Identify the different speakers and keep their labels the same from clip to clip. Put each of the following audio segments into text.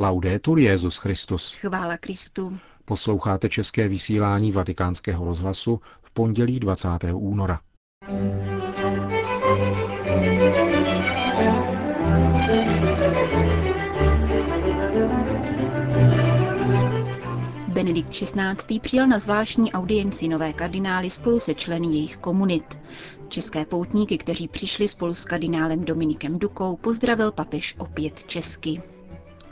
Speaker 1: Laudetur Jezus Christus.
Speaker 2: Chvála Kristu.
Speaker 1: Posloucháte české vysílání Vatikánského rozhlasu v pondělí 20. února.
Speaker 2: Benedikt XVI. přijal na zvláštní audienci nové kardinály spolu se členy jejich komunit. České poutníky, kteří přišli spolu s kardinálem Dominikem Dukou, pozdravil papež opět česky.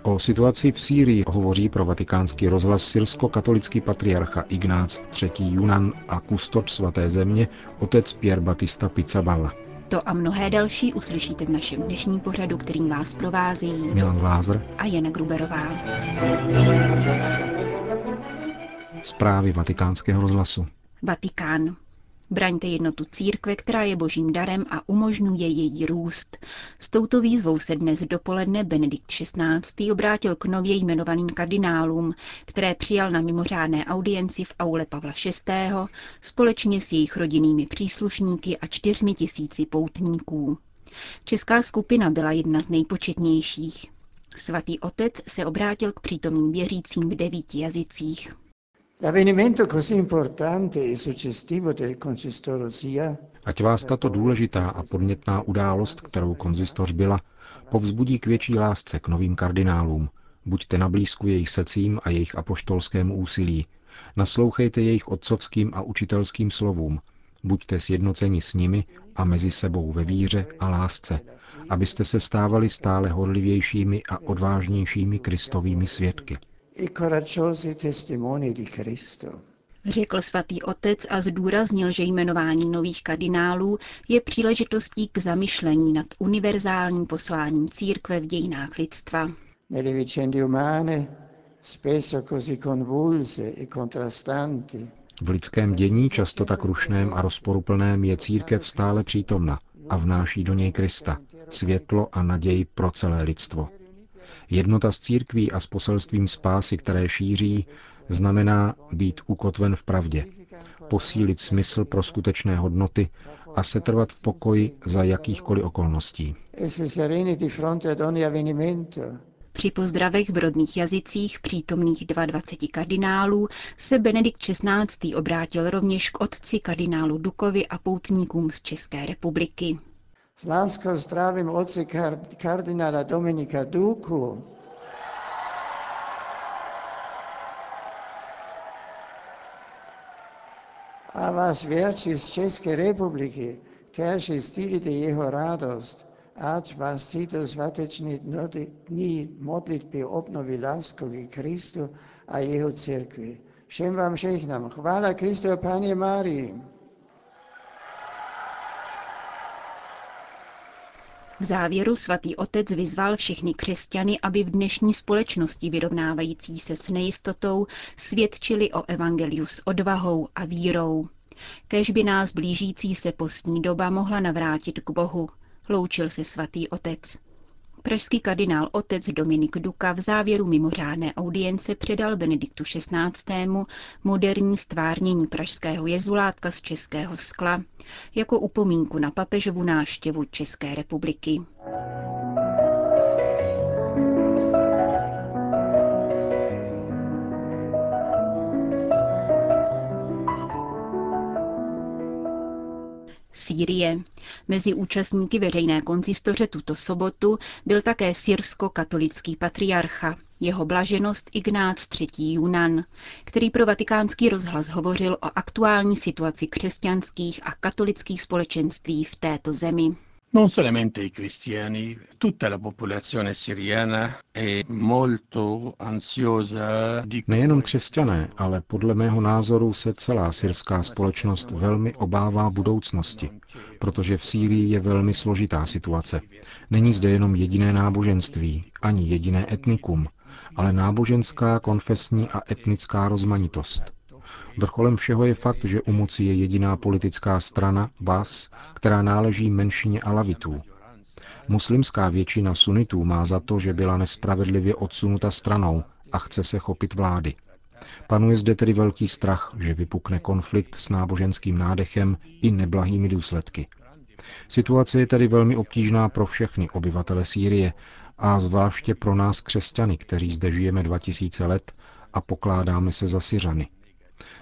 Speaker 1: O situaci v Sýrii hovoří pro vatikánský rozhlas syrsko-katolický patriarcha Ignác III. Junan a kustod svaté země otec Pierre Batista Pizzaballa.
Speaker 2: To a mnohé další uslyšíte v našem dnešním pořadu, kterým vás provází
Speaker 1: Milan Glázer
Speaker 2: a Jana Gruberová.
Speaker 1: Zprávy vatikánského rozhlasu.
Speaker 2: Vatikán. Braňte jednotu církve, která je božím darem a umožňuje její růst. S touto výzvou se dnes dopoledne Benedikt XVI. obrátil k nově jmenovaným kardinálům, které přijal na mimořádné audienci v aule Pavla VI. společně s jejich rodinnými příslušníky a čtyřmi tisíci poutníků. Česká skupina byla jedna z nejpočetnějších. Svatý otec se obrátil k přítomným věřícím v devíti jazycích.
Speaker 3: L'avvenimento così importante e del consistoro sia
Speaker 1: Ať vás tato důležitá a podnětná událost, kterou konzistoř byla, povzbudí k větší lásce k novým kardinálům. Buďte na blízku jejich secím a jejich apoštolskému úsilí. Naslouchejte jejich otcovským a učitelským slovům. Buďte sjednoceni s nimi a mezi sebou ve víře a lásce, abyste se stávali stále horlivějšími a odvážnějšími kristovými svědky.
Speaker 3: E coraggiosi testimoni di Cristo.
Speaker 2: Řekl svatý otec a zdůraznil, že jmenování nových kardinálů je příležitostí k zamyšlení nad univerzálním posláním církve v dějinách lidstva.
Speaker 3: E
Speaker 1: V lidském dění, často tak rušném a rozporuplném, je církev stále přítomna a vnáší do něj Krista, světlo a naději pro celé lidstvo. Jednota s církví a s poselstvím spásy, které šíří, znamená být ukotven v pravdě, posílit smysl pro skutečné hodnoty a setrvat v pokoji za jakýchkoliv okolností.
Speaker 2: Při pozdravech v rodných jazycích přítomných 22 kardinálů se Benedikt XVI. obrátil rovněž k otci kardinálu Dukovi a poutníkům z České republiky.
Speaker 3: S láskou zdravím otce kard- kardinála Dominika Duku, a vás věrči z České republiky, kteří sdílíte jeho radost, ať vás tyto svateční dny- modlitby obnoví lásku k Kristu a jeho církvi. Všem vám žehnám. Chvála Kristu a Paně Marii.
Speaker 2: V závěru svatý otec vyzval všechny křesťany, aby v dnešní společnosti vyrovnávající se s nejistotou svědčili o evangeliu s odvahou a vírou. Kež by nás blížící se postní doba mohla navrátit k Bohu, loučil se svatý otec. Pražský kardinál otec Dominik Duka v závěru mimořádné audience předal Benediktu XVI. moderní stvárnění pražského jezulátka z českého skla jako upomínku na papežovu návštěvu České republiky. Sýrie. Mezi účastníky veřejné konzistoře tuto sobotu byl také syrsko-katolický patriarcha, jeho blaženost Ignác III. Junan, který pro vatikánský rozhlas hovořil o aktuální situaci křesťanských a katolických společenství v této zemi.
Speaker 4: Non solamente i cristiani, tutta la popolazione siriana è molto ansiosa di
Speaker 1: Nejenom křesťané, ale podle mého názoru se celá syrská společnost velmi obává budoucnosti, protože v Sýrii je velmi složitá situace. Není zde jenom jediné náboženství, ani jediné etnikum, ale náboženská, konfesní a etnická rozmanitost. Vrcholem všeho je fakt, že u moci je jediná politická strana, Bas, která náleží menšině alavitů. Muslimská většina sunitů má za to, že byla nespravedlivě odsunuta stranou a chce se chopit vlády. Panuje zde tedy velký strach, že vypukne konflikt s náboženským nádechem i neblahými důsledky. Situace je tedy velmi obtížná pro všechny obyvatele Sýrie a zvláště pro nás křesťany, kteří zde žijeme 2000 let a pokládáme se za Syřany.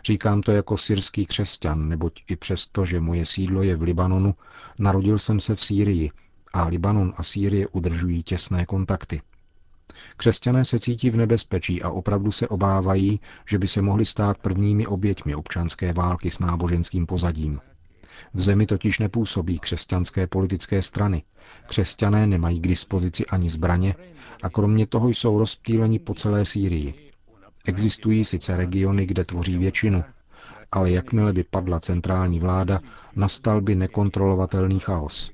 Speaker 1: Říkám to jako syrský křesťan, neboť i přesto, že moje sídlo je v Libanonu, narodil jsem se v Sýrii a Libanon a Sýrie udržují těsné kontakty. Křesťané se cítí v nebezpečí a opravdu se obávají, že by se mohli stát prvními oběťmi občanské války s náboženským pozadím. V zemi totiž nepůsobí křesťanské politické strany. Křesťané nemají k dispozici ani zbraně a kromě toho jsou rozptýleni po celé Sýrii. Existují sice regiony, kde tvoří většinu, ale jakmile by padla centrální vláda, nastal by nekontrolovatelný chaos.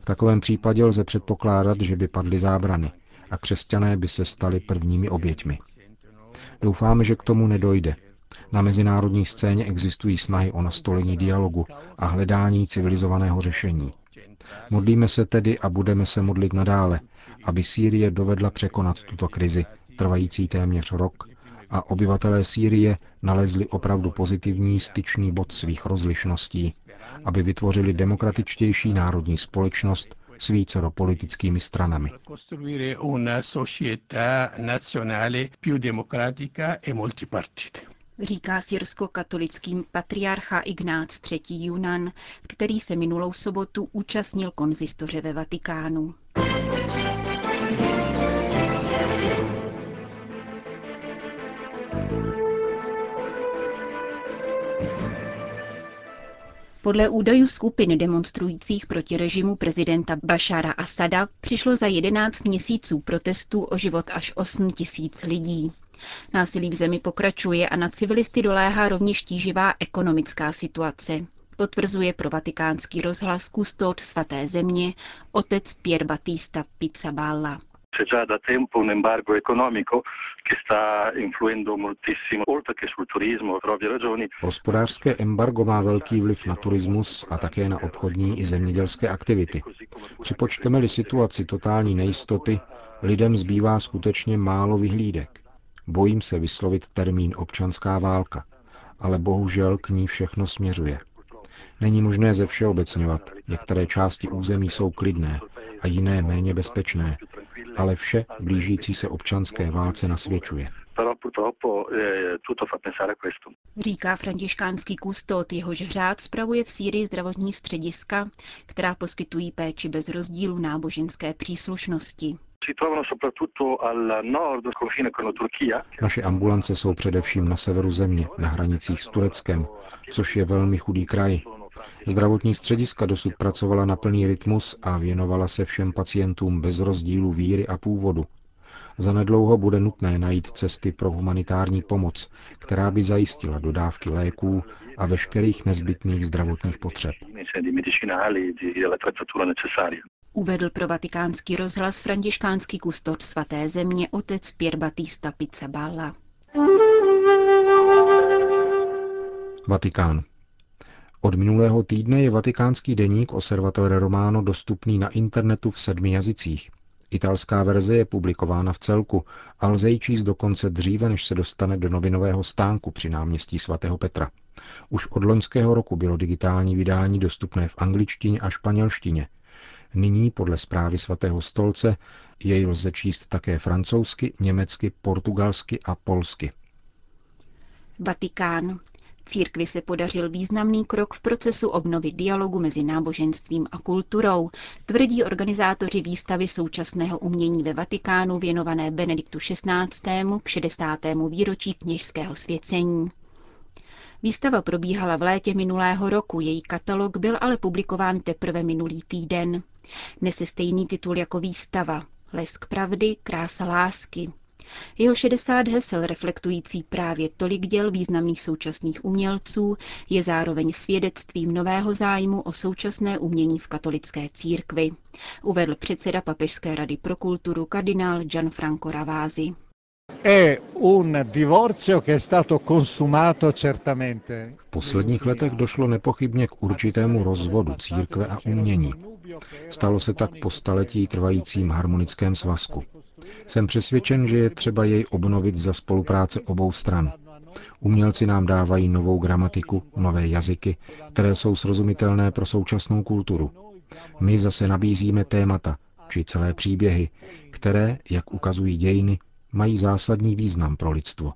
Speaker 1: V takovém případě lze předpokládat, že by padly zábrany a křesťané by se stali prvními oběťmi. Doufáme, že k tomu nedojde. Na mezinárodní scéně existují snahy o nastolení dialogu a hledání civilizovaného řešení. Modlíme se tedy a budeme se modlit nadále, aby Sýrie dovedla překonat tuto krizi, trvající téměř rok, a obyvatelé Sýrie nalezli opravdu pozitivní styčný bod svých rozlišností, aby vytvořili demokratičtější národní společnost s vícero politickými stranami.
Speaker 2: Říká syrsko-katolickým patriarcha Ignác III. Junan, který se minulou sobotu účastnil konzistoře ve Vatikánu. Podle údajů skupiny demonstrujících proti režimu prezidenta Bashara Asada přišlo za 11 měsíců protestů o život až 8 tisíc lidí. Násilí v zemi pokračuje a na civilisty doléhá rovněž tíživá ekonomická situace. Potvrzuje pro vatikánský rozhlas kustód svaté země otec Pier Battista Pizzaballa
Speaker 5: c'è già da tempo un embargo economico che sta influendo moltissimo, oltre che sul turismo, ovvie ragioni.
Speaker 1: Hospodářské embargo má velký vliv na turismus a také na obchodní i zemědělské aktivity. Připočteme-li situaci totální nejistoty, lidem zbývá skutečně málo vyhlídek. Bojím se vyslovit termín občanská válka, ale bohužel k ní všechno směřuje. Není možné ze všeobecňovat. Některé části území jsou klidné a jiné méně bezpečné, ale vše blížící se občanské válce nasvědčuje.
Speaker 2: Říká františkánský kustot, jehož řád spravuje v Sýrii zdravotní střediska, která poskytují péči bez rozdílu náboženské příslušnosti.
Speaker 1: Naše ambulance jsou především na severu země, na hranicích s Tureckem, což je velmi chudý kraj. Zdravotní střediska dosud pracovala na plný rytmus a věnovala se všem pacientům bez rozdílu víry a původu. Zanedlouho bude nutné najít cesty pro humanitární pomoc, která by zajistila dodávky léků a veškerých nezbytných zdravotních potřeb.
Speaker 2: Uvedl pro vatikánský rozhlas františkánský kustot svaté země otec Pier Battista Pizzaballa.
Speaker 1: Vatikán. Od minulého týdne je vatikánský deník Osservatore Romano dostupný na internetu v sedmi jazycích. Italská verze je publikována v celku a lze ji číst dokonce dříve, než se dostane do novinového stánku při náměstí svatého Petra. Už od loňského roku bylo digitální vydání dostupné v angličtině a španělštině. Nyní, podle zprávy svatého stolce, jej lze číst také francouzsky, německy, portugalsky a polsky.
Speaker 2: Vatikán. Církvi se podařil významný krok v procesu obnovy dialogu mezi náboženstvím a kulturou, tvrdí organizátoři výstavy současného umění ve Vatikánu věnované Benediktu XVI. k 60. výročí kněžského svěcení. Výstava probíhala v létě minulého roku, její katalog byl ale publikován teprve minulý týden. Nese stejný titul jako výstava Lesk pravdy, krása lásky. Jeho 60 hesel reflektující právě tolik děl významných současných umělců je zároveň svědectvím nového zájmu o současné umění v katolické církvi, uvedl předseda Papežské rady pro kulturu kardinál Gianfranco Ravasi.
Speaker 1: V posledních letech došlo nepochybně k určitému rozvodu církve a umění. Stalo se tak po staletí trvajícím harmonickém svazku. Jsem přesvědčen, že je třeba jej obnovit za spolupráce obou stran. Umělci nám dávají novou gramatiku, nové jazyky, které jsou srozumitelné pro současnou kulturu. My zase nabízíme témata, či celé příběhy, které, jak ukazují dějiny, mají zásadní význam pro lidstvo.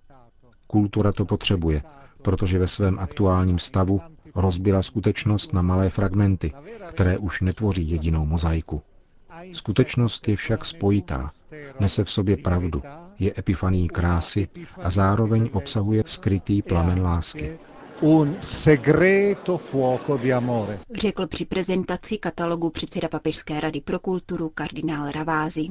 Speaker 1: Kultura to potřebuje, protože ve svém aktuálním stavu rozbila skutečnost na malé fragmenty, které už netvoří jedinou mozaiku. Skutečnost je však spojitá, nese v sobě pravdu, je epifaní krásy a zároveň obsahuje skrytý plamen lásky. Un segreto
Speaker 2: fuoco di amore. Řekl při prezentaci katalogu předseda Papežské rady pro kulturu kardinál Ravázi.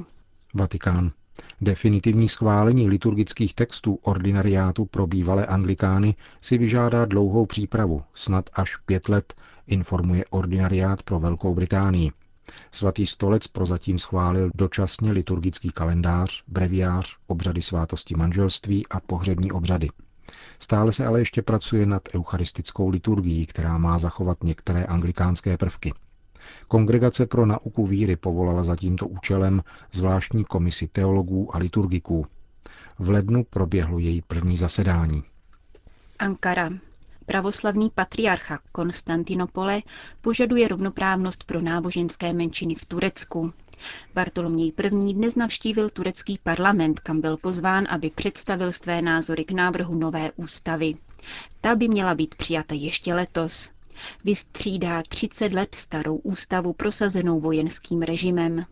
Speaker 1: Vatikán. Definitivní schválení liturgických textů ordinariátu pro bývalé anglikány si vyžádá dlouhou přípravu, snad až pět let, informuje ordinariát pro Velkou Británii. Svatý stolec prozatím schválil dočasně liturgický kalendář, breviář, obřady svátosti manželství a pohřební obřady. Stále se ale ještě pracuje nad eucharistickou liturgií, která má zachovat některé anglikánské prvky. Kongregace pro nauku víry povolala za tímto účelem zvláštní komisi teologů a liturgiků. V lednu proběhlo její první zasedání.
Speaker 2: Ankara. Pravoslavný patriarcha Konstantinopole požaduje rovnoprávnost pro náboženské menšiny v Turecku. Bartoloměj I. dnes navštívil turecký parlament, kam byl pozván, aby představil své názory k návrhu nové ústavy. Ta by měla být přijata ještě letos. Vystřídá 30 let starou ústavu prosazenou vojenským režimem.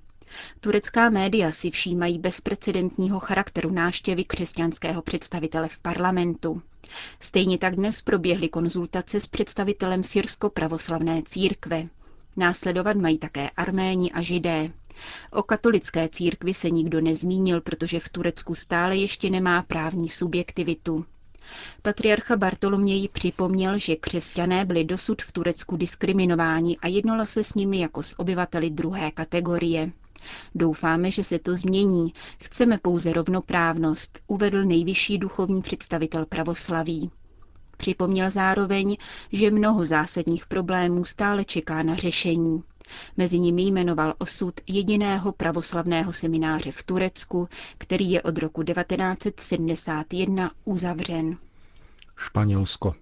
Speaker 2: Turecká média si všímají bezprecedentního charakteru náštěvy křesťanského představitele v parlamentu. Stejně tak dnes proběhly konzultace s představitelem syrsko-pravoslavné církve. Následovat mají také Arméni a Židé. O katolické církvi se nikdo nezmínil, protože v Turecku stále ještě nemá právní subjektivitu. Patriarcha Bartoloměji připomněl, že křesťané byli dosud v Turecku diskriminováni a jednalo se s nimi jako s obyvateli druhé kategorie. Doufáme, že se to změní. Chceme pouze rovnoprávnost, uvedl nejvyšší duchovní představitel pravoslaví. Připomněl zároveň, že mnoho zásadních problémů stále čeká na řešení. Mezi nimi jmenoval osud jediného pravoslavného semináře v Turecku, který je od roku 1971 uzavřen.
Speaker 1: Španělsko.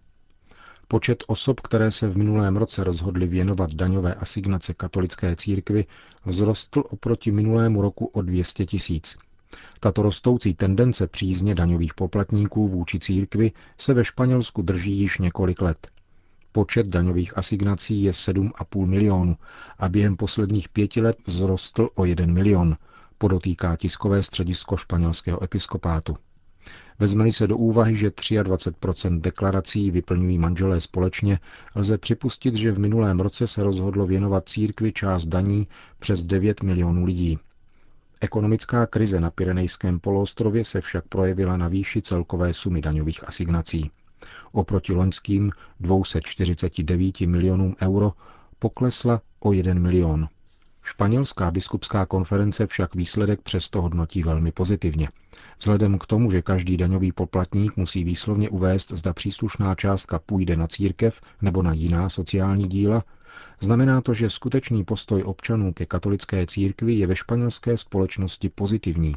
Speaker 1: Počet osob, které se v minulém roce rozhodly věnovat daňové asignace katolické církvi, vzrostl oproti minulému roku o 200 tisíc. Tato rostoucí tendence přízně daňových poplatníků vůči církvi se ve Španělsku drží již několik let. Počet daňových asignací je 7,5 milionu a během posledních pěti let vzrostl o 1 milion, podotýká tiskové středisko španělského episkopátu. Vezmeli se do úvahy, že 23% deklarací vyplňují manželé společně, lze připustit, že v minulém roce se rozhodlo věnovat církvi část daní přes 9 milionů lidí. Ekonomická krize na Pyrenejském poloostrově se však projevila na výši celkové sumy daňových asignací. Oproti loňským 249 milionům euro poklesla o 1 milion. Španělská biskupská konference však výsledek přesto hodnotí velmi pozitivně. Vzhledem k tomu, že každý daňový poplatník musí výslovně uvést, zda příslušná částka půjde na církev nebo na jiná sociální díla, znamená to, že skutečný postoj občanů ke katolické církvi je ve španělské společnosti pozitivní.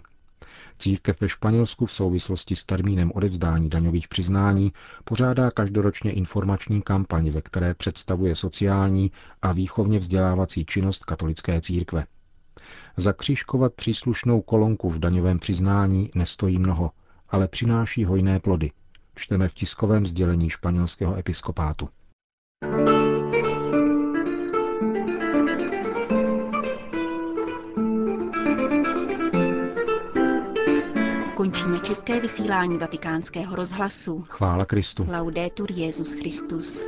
Speaker 1: Církev ve Španělsku v souvislosti s termínem odevzdání daňových přiznání pořádá každoročně informační kampaň, ve které představuje sociální a výchovně vzdělávací činnost katolické církve. Zakřížkovat příslušnou kolonku v daňovém přiznání nestojí mnoho, ale přináší hojné plody. Čteme v tiskovém sdělení španělského episkopátu.
Speaker 2: Končíme české vysílání vatikánského rozhlasu.
Speaker 1: Chvála Kristu.
Speaker 2: Laudetur Jezus Christus.